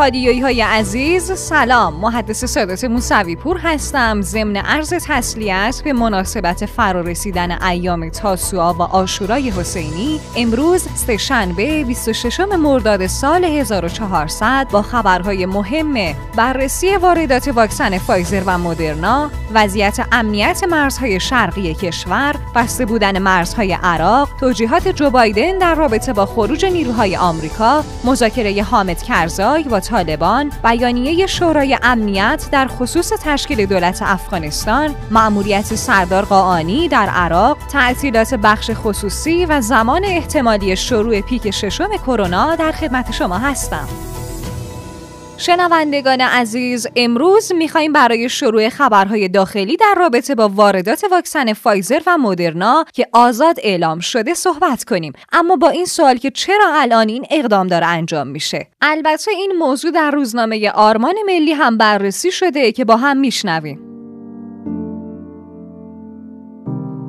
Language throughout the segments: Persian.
پادیایی های عزیز سلام. محدث سادات موسوی پور هستم. ضمن عرض تسلیت به مناسبت فرارسیدن ایام تاسوعا و آشورای حسینی امروز سهشنبه 26 مرداد سال 1400 با خبرهای مهم بررسی واردات واکسن فایزر و مدرنا وضعیت امنیت مرزهای شرقی کشور بسته بودن مرزهای عراق توجیهات جو بایدن در رابطه با خروج نیروهای آمریکا مذاکره حامد کرزای با طالبان بیانیه شورای امنیت در خصوص تشکیل دولت افغانستان مأموریت سردار قاانی در عراق تعطیلات بخش خصوصی و زمان احتمالی شروع پیک ششم کرونا در خدمت شما هستم. شنوندگان عزیز امروز می‌خوایم برای شروع خبرهای داخلی در رابطه با واردات واکسن فایزر و مدرنا که آزاد اعلام شده صحبت کنیم. اما با این سوال که چرا الان این اقدام داره انجام میشه؟ البته این موضوع در روزنامه آرمان ملی هم بررسی شده که با هم میشنویم.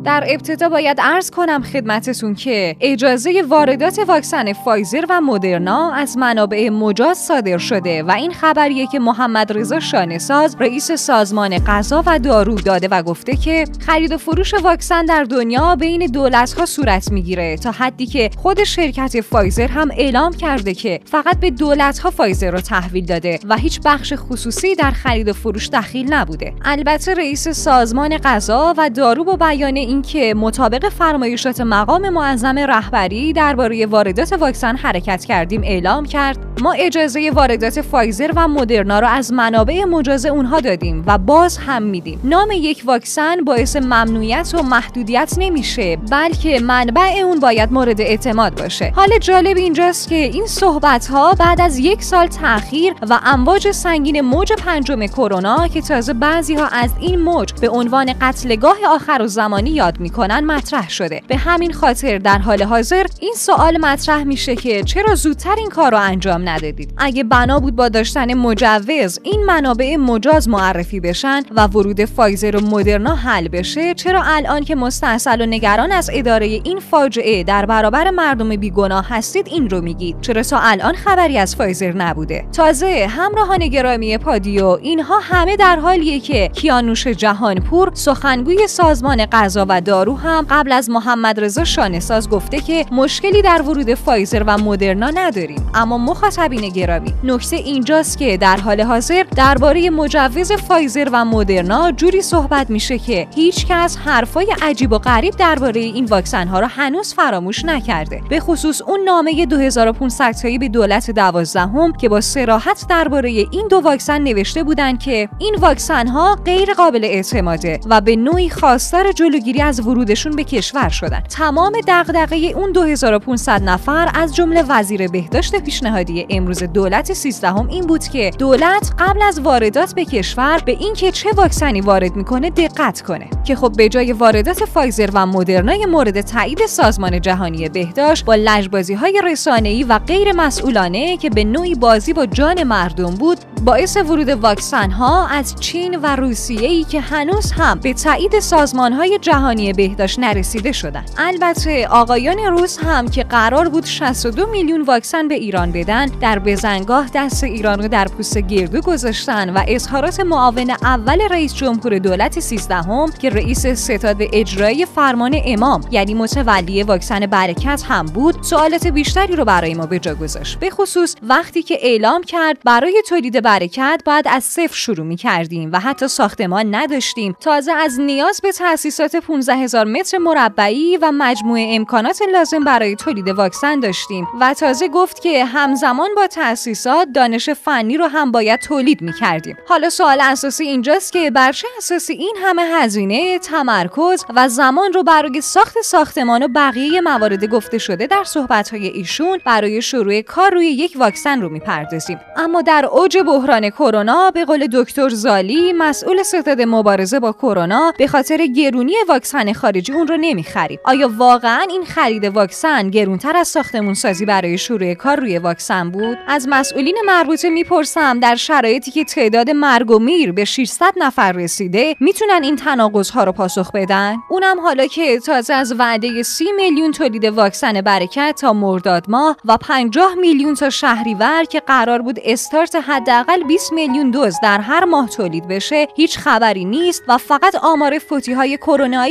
در ابتدا باید عرض کنم خدمتتون که اجازه واردات واکسن فایزر و مدرنا از منابع مجاز صادر شده و این خبریه که محمد رضا شانساز رئیس سازمان غذا و دارو داده و گفته که خرید و فروش واکسن در دنیا بین دولت‌ها صورت می‌گیره تا حدی که خود شرکت فایزر هم اعلام کرده که فقط به دولت‌ها فایزر رو تحویل داده و هیچ بخش خصوصی در خرید و فروش دخیل نبوده. البته رئیس سازمان غذا و دارو با بیان اینکه مطابق فرمایشات مقام معظم رهبری درباره واردات واکسن حرکت کردیم اعلام کرد. ما اجازه واردات فایزر و مدرنا را از منابع مجاز اونها دادیم و باز هم میدیم. نام یک واکسن باعث ممنوعیت و محدودیت نمیشه بلکه منبع اون باید مورد اعتماد باشه. حال جالب اینجاست که این صحبت ها بعد از یک سال تاخیر و امواج سنگین موج پنجم کرونا که تازه بعضی ها از این موج به عنوان قتلگاه آخر و زمانی یاد می‌کنن مطرح شده. به همین خاطر در حال حاضر این سوال مطرح میشه که چرا زودتر این کار رو انجام ندادید؟ اگه بنا بود با داشتن مجوز این منابع مجاز معرفی بشن و ورود فایزر و مدرنا حل بشه چرا الان که مستاصل و نگران از اداره این فاجعه در برابر مردم بیگناه هستید این رو میگید؟ چرا تا الان خبری از فایزر نبوده؟ تازه همراهان گرامی پادیو اینها همه در حالیه که کیانوش جهانپور سخنگوی سازمان غذا و دارو هم قبل از محمد رضا شانساز گفته که مشکلی در ورود فایزر و مدرنا نداریم. اما مخاطبین گرامی نکته اینجاست که در حال حاضر درباره مجوز فایزر و مدرنا جوری صحبت میشه که هیچ کس حرفای عجیب و غریب درباره این واکسن ها را هنوز فراموش نکرده. به خصوص اون نامه 2500 تایی به دولت دوازدهم که با صراحت درباره این دو واکسن نوشته بودند که این واکسن ها غیر قابل اعتماده و به نوعی خواستار جلوگیری از ورودشون به کشور شدن. تمام دغدغه اون 2500 نفر از جمله وزیر بهداشت پیشنهادی امروز دولت 13 هم این بود که دولت قبل از واردات به کشور به اینکه چه واکسنی وارد می‌کنه دقت کنه. که خب به جای واردات فایزر و مدرنای مورد تایید سازمان جهانی بهداشت با لجبازی های رسانه‌ای و غیر مسئولانه که به نوعی بازی با جان مردم بود باعث ورود واکسن ها از چین و روسیه ای که هنوز هم به تایید سازمان های جهانی بهداشت نرسیده شدن. البته آقایان روس هم که قرار بود 62 میلیون واکسن به ایران بدن در بزنگاه دست ایران رو در پوست گردو گذاشتن و اظهارات معاون اول رئیس جمهور دولت 13 هم که رئیس ستاد اجرایی فرمان امام یعنی متولی واکسن برکت هم بود سوالات بیشتری رو برای ما به جا گذاشت. به خصوص وقتی که اعلام کرد برای تولید برکت بعد از صفر شروع می کردیم و حتی ساختمان نداشتیم. تازه از نیاز به تأسیسات 15 هزار متر مربعی و مجموعه امکانات لازم برای تولید واکسن داشتیم و تازه گفت که همزمان با تأسیسات دانش فنی رو هم باید تولید می کردیم حالا سوال اساسی اینجاست که بر چه اساسی این همه هزینه تمرکز و زمان رو برای ساخت ساختمان و بقیه موارد گفته شده در صحبت‌های ایشون برای شروع کار روی یک واکسن رو می‌پردازیم. اما در اوج بحران کرونا به قول دکتر زالی مسئول ستاد مبارزه با کرونا به خاطر گرونی واکسن خارجی اون رو نمی‌خریم. آیا واقعا این خرید واکسن گرونتر از ساختمون سازی برای شروع کار روی واکسن بود؟ از مسئولین مربوطه می‌پرسم در شرایطی که تعداد مرگ و میر به 600 نفر رسیده می‌تونن این تناقض ها رو پاسخ بدن؟ اونم حالا که تازه از وعده 30 میلیون تولید واکسن برکت تا مرداد ماه و 50 میلیون تا شهریور که قرار بود استارت حداقل 20 میلیون دوز در هر ماه تولید بشه هیچ خبری نیست و فقط آمار فوتی های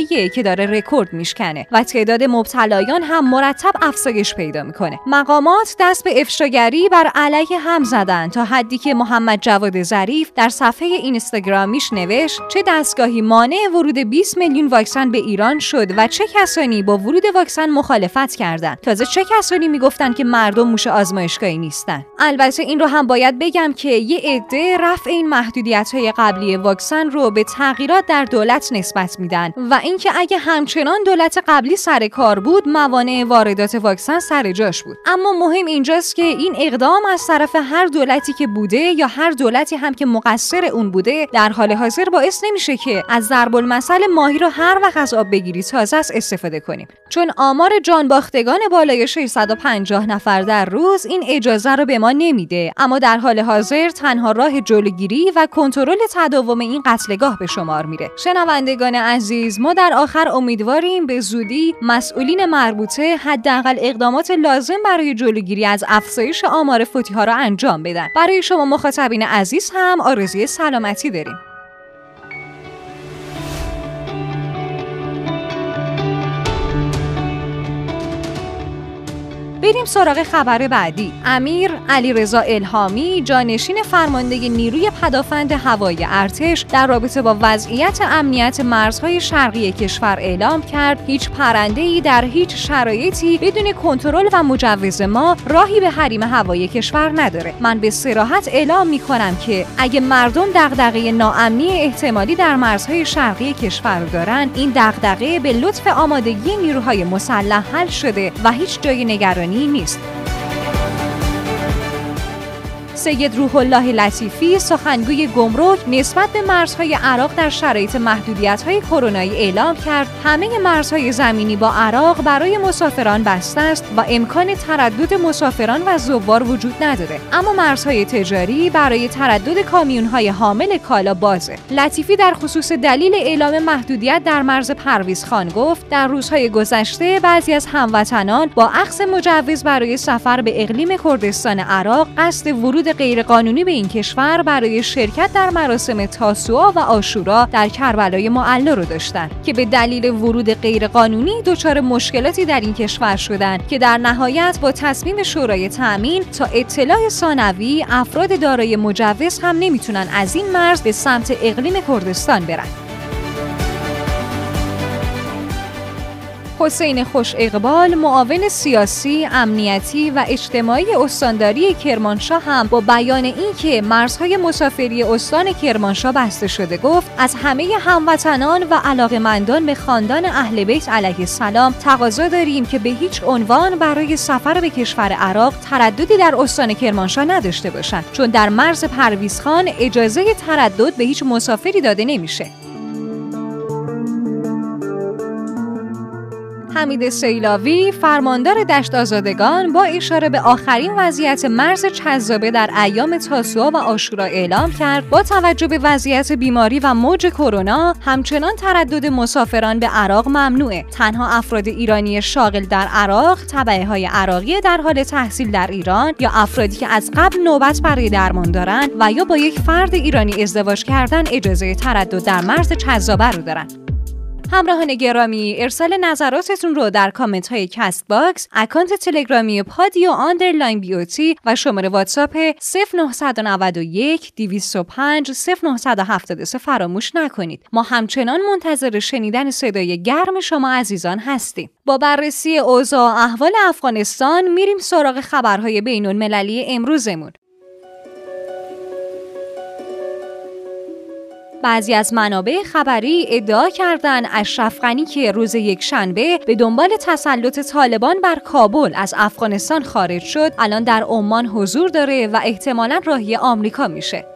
کروناییه که داره رکورد میشکنه و تعداد مبتلایان هم مرتب افزایش پیدا می‌کنه. مقامات دست به افشاگری بر علیه هم زدن تا حدی که محمد جواد ظریف در صفحه اینستاگرامیش نوشت چه دستگاهی مانع ورود 20 میلیون واکسن به ایران شد و چه کسانی با ورود واکسن مخالفت کردند. تازه چه کسانی می‌گفتند که مردم موش آزمایشگاهی نیستن البته این رو هم باید بگم که یه عده رفع این محدودیت های قبلی واکسن رو به تغییرات در دولت نسبت میدن و اینکه اگه همچنان دولت قبلی سر کار بود موانع واردات واکسن سر جاش بود. اما مهم اینجاست که این اقدام از طرف هر دولتی که بوده یا هر دولتی هم که مقصر اون بوده در حال حاضر باعث نمیشه که از ضرب المثل ماهی رو هر وقت از آب بگیری تازه است استفاده کنیم. چون آمار جانباختگان بالای 650 نفر در روز این اجازه رو به ما نمیده. اما در حال حاضر تنها راه جلوگیری و کنترل تداوم این قتلگاه به شمار میره. شنوندگان عزیز ما در آخر امیدواریم به زودی مسئولین مربوطه حداقل اقدامات لازم برای جلوگیری از افزایش آمار فوتی ها را انجام بدن. برای شما مخاطبین عزیز هم آرزوی سلامتی داریم. بریم سراغ خبر بعدی. امیر علیرضا الهامی جانشین فرمانده نیروی پدافند هوایی ارتش در رابطه با وضعیت امنیت مرزهای شرقی کشور اعلام کرد. هیچ پرنده ای در هیچ شرایطی بدون کنترل و مجوز ما راهی به حریم هوایی کشور نداره. من به صراحت اعلام می کنم که اگه مردم دغدغه ناامنی احتمالی در مرزهای شرقی کشور دارن این دغدغه به لطف آمادگی نیروهای مسلح حل شده و هیچ جای نگرانی نیست سید روح الله لطیفی سخنگوی گمرک نسبت به مرزهای عراق در شرایط محدودیت های کرونایی اعلام کرد. همه مرزهای زمینی با عراق برای مسافران بسته است و امکان تردد مسافران و زوار وجود نداره. اما مرزهای تجاری برای تردد کامیون های حامل کالا بازه. لطیفی در خصوص دلیل اعلام محدودیت در مرز پرویز خان گفت در روزهای گذشته بعضی از هموطنان با اخذ مجوز برای سفر به اقلیم کردستان عراق قصد ورود غیرقانونی به این کشور برای شرکت در مراسم تاسوعا و آشورا در کربلای معلا رو داشتن که به دلیل ورود غیرقانونی دچار مشکلاتی در این کشور شدند که در نهایت با تصمیم شورای تأمین تا اطلاع ثانوی افراد دارای مجوز هم نمی‌تونن از این مرز به سمت اقلیم کردستان برن. حسین خوش اقبال معاون سیاسی، امنیتی و اجتماعی استانداری کرمانشاه هم با بیان اینکه مرزهای مسافری استان کرمانشاه بسته شده گفت از همه هموطنان و علاقمندان به خاندان اهل بیت علیه السلام تقاضا داریم که به هیچ عنوان برای سفر به کشور عراق ترددی در استان کرمانشاه نداشته باشند چون در مرز پرویزخان اجازه تردد به هیچ مسافری داده نمیشه. حمید سیلاوی فرماندار دشت آزادگان با اشاره به آخرین وضعیت مرز چذابه در ایام تاسوعا و آشورا اعلام کرد. با توجه به وضعیت بیماری و موج کرونا همچنان تردد مسافران به عراق ممنوعه. تنها افراد ایرانی شاغل در عراق طبعه های عراقی در حال تحصیل در ایران یا افرادی که از قبل نوبت برای درمان دارند و یا با یک فرد ایرانی ازدواج کردن اجازه تردد در مرز چذابه رو دارند. همراهان گرامی ارسال نظراتتون رو در کامنت های CastBox account تلگرامی پادیو underline beauty و شماره واتساپ 0991 205 0973 فراموش نکنید. ما همچنان منتظر شنیدن صدای گرم شما عزیزان هستیم. با بررسی اوضاع احوال افغانستان میریم سراغ خبرهای بین المللی امروزمون. بعضی از منابع خبری ادعا کردند اشرف غنی که روز یک شنبه به دنبال تسلط طالبان بر کابل از افغانستان خارج شد الان در عمان حضور داره و احتمالا راهی آمریکا میشه.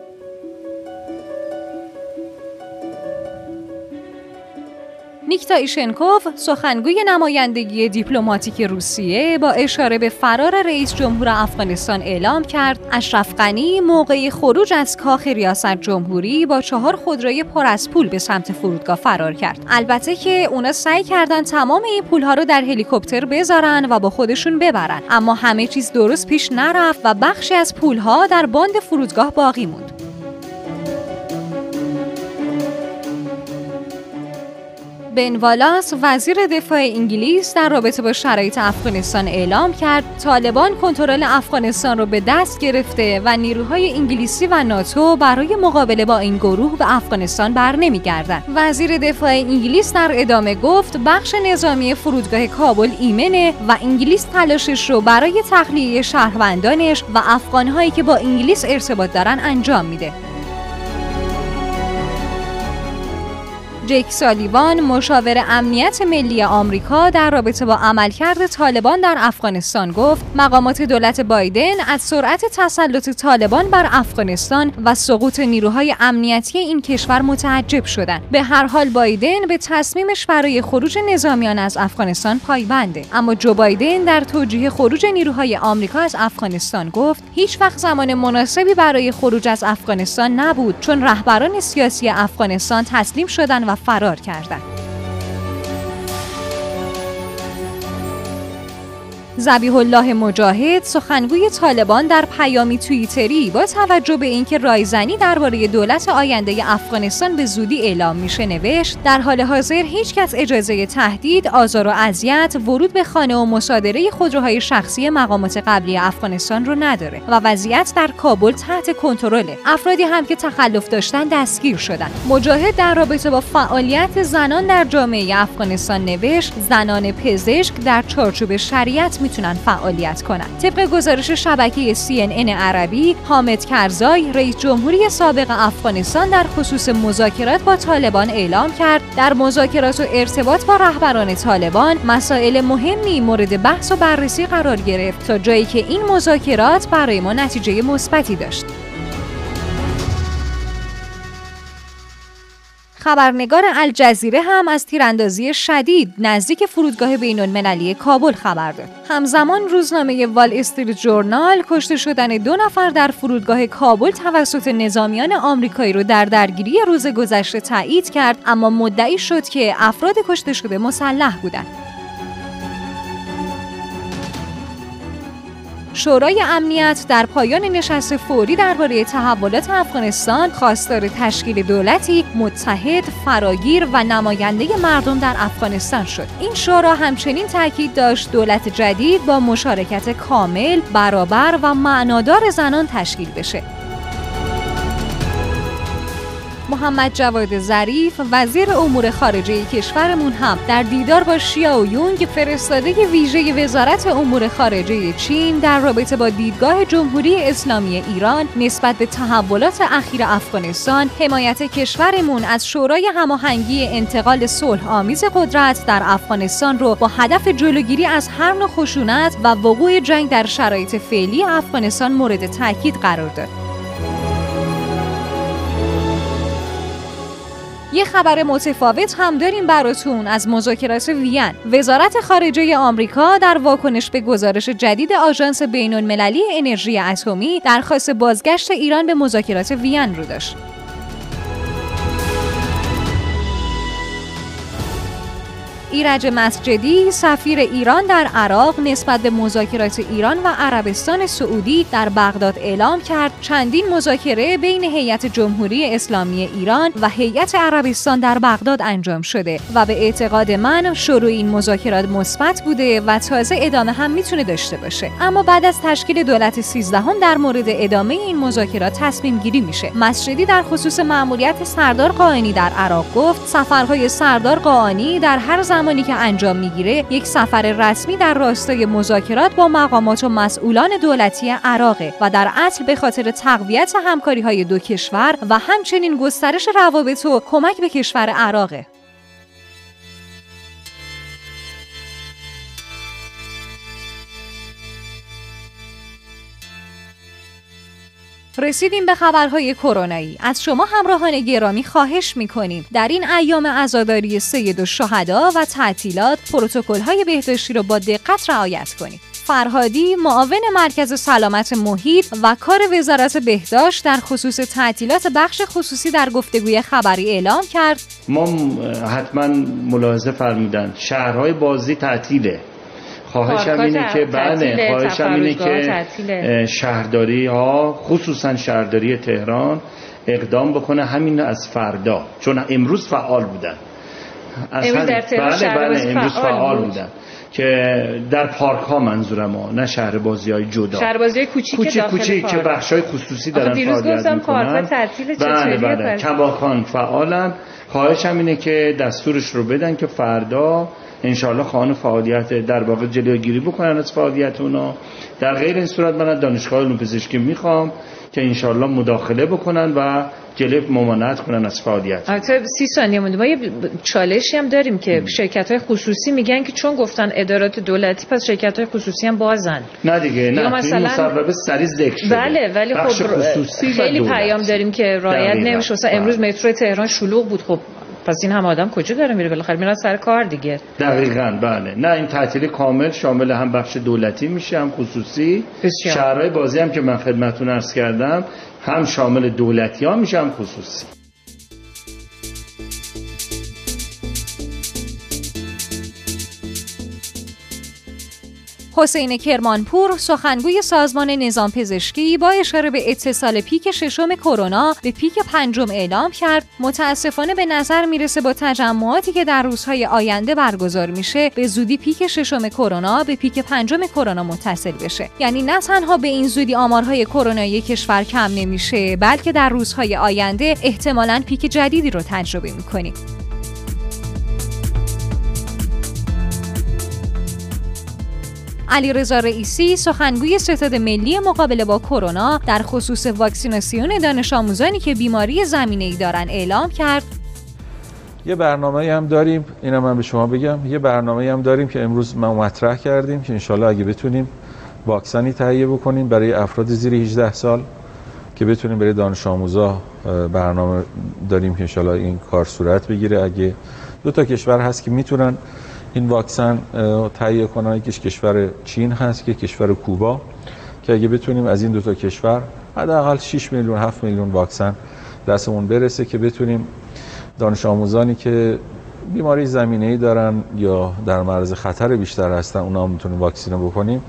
نیکتا ایشنکوف سخنگوی نمایندگی دیپلماتیک روسیه با اشاره به فرار رئیس جمهور افغانستان اعلام کرد. اشرف غنی موقع خروج از کاخ ریاست جمهوری با چهار خودروی پر از پول به سمت فرودگاه فرار کرد. البته که اونا سعی کردن تمام این پولها رو در هلیکوپتر بذارن و با خودشون ببرن. اما همه چیز درست پیش نرفت و بخشی از پولها در باند فرودگاه باقی موند. بن والاس وزیر دفاع انگلیس در رابطه با شرایط افغانستان اعلام کرد طالبان کنترل افغانستان را به دست گرفته و نیروهای انگلیسی و ناتو برای مقابله با این گروه به افغانستان بر نمیگردند وزیر دفاع انگلیس در ادامه گفت بخش نظامی فرودگاه کابل ایمنه و انگلیس تلاشش رو برای تخلیه شهروندانش و افغانهایی که با انگلیس ارتباط دارن انجام میده. جیک سالیوان مشاور امنیت ملی آمریکا در رابطه با عملکرد طالبان در افغانستان گفت مقامات دولت بایدن از سرعت تسلط طالبان بر افغانستان و سقوط نیروهای امنیتی این کشور متعجب شدند. به هر حال بایدن به تصمیمش برای خروج نظامیان از افغانستان پایبنده. اما جو بایدن در توجیه خروج نیروهای آمریکا از افغانستان گفت هیچ وقت زمان مناسبی برای خروج از افغانستان نبود چون رهبران سیاسی افغانستان تسلیم شدن و فرار کردند. زبیح الله مجاهد سخنگوی طالبان در پیامی توییتری با توجه به اینکه رایزنی درباره دولت آینده افغانستان به زودی اعلام میشه نوشت در حال حاضر هیچکس اجازه تهدید آزار و اذیت ورود به خانه و مصادره خودروهای شخصی مقامات قبلی افغانستان رو نداره و وضعیت در کابل تحت کنترله. افرادی هم که تخلف داشتن دستگیر شدن. مجاهد در رابطه با فعالیت زنان در جامعه افغانستان نوشت زنان پزشک در چارچوب شریعت می‌تونن فعالیت کنند. طبق گزارش شبکه CNN عربی، حامد کرزای رئیس جمهوری سابق افغانستان در خصوص مذاکرات با طالبان اعلام کرد در مذاکرات و ارتباط با رهبران طالبان مسائل مهمی مورد بحث و بررسی قرار گرفت تا جایی که این مذاکرات برای ما نتیجه مثبتی داشت. خبرنگار الجزیره هم از تیراندازی شدید نزدیک فرودگاه بین المللی کابل خبر داد. همزمان روزنامه وال استریت جورنال کشته شدن دو نفر در فرودگاه کابل توسط نظامیان آمریکایی رو در درگیری روز گذشته تایید کرد اما مدعی شد که افراد کشته شده مسلح بودند. شورای امنیت در پایان نشست فوری درباره تحولات افغانستان خواستار تشکیل دولتی متحد فراگیر و نماینده مردم در افغانستان شد. این شورا همچنین تاکید داشت دولت جدید با مشارکت کامل برابر و معنادار زنان تشکیل بشه. محمد جواد ظریف وزیر امور خارجه کشورمون هم در دیدار با شیاو یونگ فرستاده ویژه وزارت امور خارجه چین در رابطه با دیدگاه جمهوری اسلامی ایران نسبت به تحولات اخیر افغانستان حمایت کشورمون از شورای هماهنگی انتقال صلح آمیز قدرت در افغانستان رو با هدف جلوگیری از هر نوع خشونت و وقوع جنگ در شرایط فعلی افغانستان مورد تاکید قرار داد. یه خبر متفاوت هم داریم براتون از مذاکرات وین. وزارت خارجه آمریکا در واکنش به گزارش جدید آژانس بین المللی انرژی اتمی درخواست بازگشت ایران به مذاکرات وین رو داشت. ایرج مسجدی سفیر ایران در عراق نسبت به مذاکرات ایران و عربستان سعودی در بغداد اعلام کرد چندین مذاکره بین هیئت جمهوری اسلامی ایران و هیئت عربستان در بغداد انجام شده و به اعتقاد من شروع این مذاکرات مثبت بوده و تازه ادامه هم می‌تونه داشته باشه. اما بعد از تشکیل دولت سیزدهم در مورد ادامه این مذاکرات تصمیم گیری میشه. مسجدی در خصوص مأموریت سردار قائنی در عراق گفت سفرهای سردار قائنی در هر زمان زمانی که انجام می‌گیره یک سفر رسمی در راستای مذاکرات با مقامات و مسئولان دولتی عراقه و در اصل به خاطر تقویت همکاری های دو کشور و همچنین گسترش روابط و کمک به کشور عراقه. رسیدیم به خبرهای کرونایی. از شما همراهان گرامی خواهش می‌کنیم. در این ایام عزاداری سید الشهدا و تعطیلات های بهداشتی را با دقت رعایت کنید. فرهادی معاون مرکز سلامت محیط و کار وزارت بهداشت در خصوص تعطیلات بخش خصوصی در گفتگوی خبری اعلام کرد. ما حتما ملاحظه فرمودن شهرهای بازی تعطیله. خواهشم اینه که بله خواهشم اینه که شهرداری ها خصوصا شهرداری تهران اقدام بکنه همین از فردا چون امروز فعال بودن. امروز در بله بله امروز فعال بودن. که در پارک ها منظورم ها نه شهر بازی های جدا. شهر بازی های کوچیک کوچیک کوچیک که بخش های خصوصی دارن فعالیت می‌کنن. بله بله. کباکان فعالن. خواهشم اینه که دستورش رو بدن که فردا انشالله خانه فعالیت در واقع جلوگیری بکنن از فعالیت اونا. در غیر این صورت من از دانشگاه علوم پزشکی می‌خوام که انشالله مداخله بکنن و جلب ممانعت کنن از فعالیت. البته سی ثانیه مونده. ما یه چالشی هم داریم که شرکت های خصوصی میگن که چون گفتن ادارات دولتی پس شرکت های خصوصی هم بازن. نه دیگه نه. مثلا مصوبه سری ذکر شده. بله ولی خب خصوصی خیلی پیام داریم که رعایت نمیشه. مثلا امروز بله. مترو تهران شلوغ بود. خب پس این هم آدم کجا داره میره بالاخره؟ میرن سر کار دیگه. دقیقا بله. نه این تعطیل کامل شامل هم بخش دولتی میشه هم خصوصی. شهرهای بازی هم که من خدمتون ارز کردم هم شامل دولتی ها میشه هم خصوصی. حسین کرمانپور سخنگوی سازمان نظام پزشکی با اشاره به اتصال پیک ششم کرونا به پیک پنجم اعلام کرد. متاسفانه به نظر می‌رسه با تجمعاتی که در روزهای آینده برگزار میشه به زودی پیک ششم کرونا به پیک پنجم کرونا متصل بشه. یعنی نه تنها به این زودی آمارهای کرونایی کشور کم نمیشه بلکه در روزهای آینده احتمالا پیک جدیدی رو تجربه می‌کنیم. علیرضا رئیسی سخنگوی ستاد ملی مقابله با کرونا در خصوص واکسیناسیون دانش آموزانی که بیماری زمینه ای دارن اعلام کرد. یه برنامه هم داریم. اینم من به شما بگم. یه برنامه هم داریم که امروز ما مطرح کردیم که انشالله اگه بتونیم واکسنی تهیه بکنیم برای افراد زیر 18 سال که بتونیم برای دانش آموزا برنامه داریم که انشالله این کار صورت بگیره. اگه دو تا کشور هست که می‌تونن این واکسن تهیه کنن یکیش کشور چین هست که کشور کوبا که اگه بتونیم از این دو تا کشور حداقل 6 میلیون 7 میلیون واکسن دستمون برسه که بتونیم دانش آموزانی که بیماری زمینه ای دارن یا در معرض خطر بیشتر هستن اونا هم می‌تونیم واکسینه بکنیم.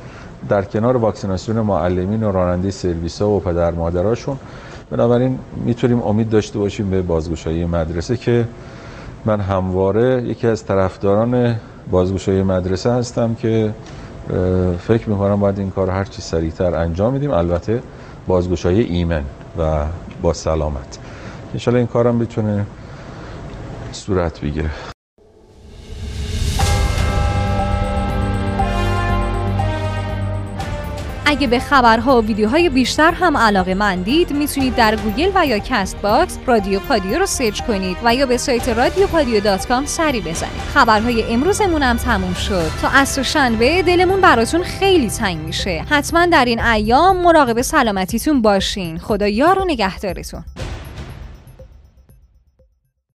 در کنار واکسیناسیون معلمین و راننده سرویس ها و پدر مادراشون بنابراین می‌تونیم امید داشته باشیم به بازگشایی مدرسه که من همواره یکی از طرفداران بازگوشای مدرسه هستم که فکر می‌کنم باید این کار هر چی سریعتر انجام میدیم البته بازگشایی ایمن و با سلامت. انشالله این کارم بتونه صورت بگیره. اگه به خبرها و ویدیوهای بیشتر هم علاقه مندید می‌تونید در گوگل و یا CastBox رادیو پادیو رو search کنید و یا به سایت رادیو پادیو dot com سری بزنید. خبرهای امروزمون هم تموم شد. تا عصر شنبه دلمون براتون خیلی تنگ میشه. حتما در این ایام مراقب سلامتیتون باشین. خدا یار و نگهدارتون.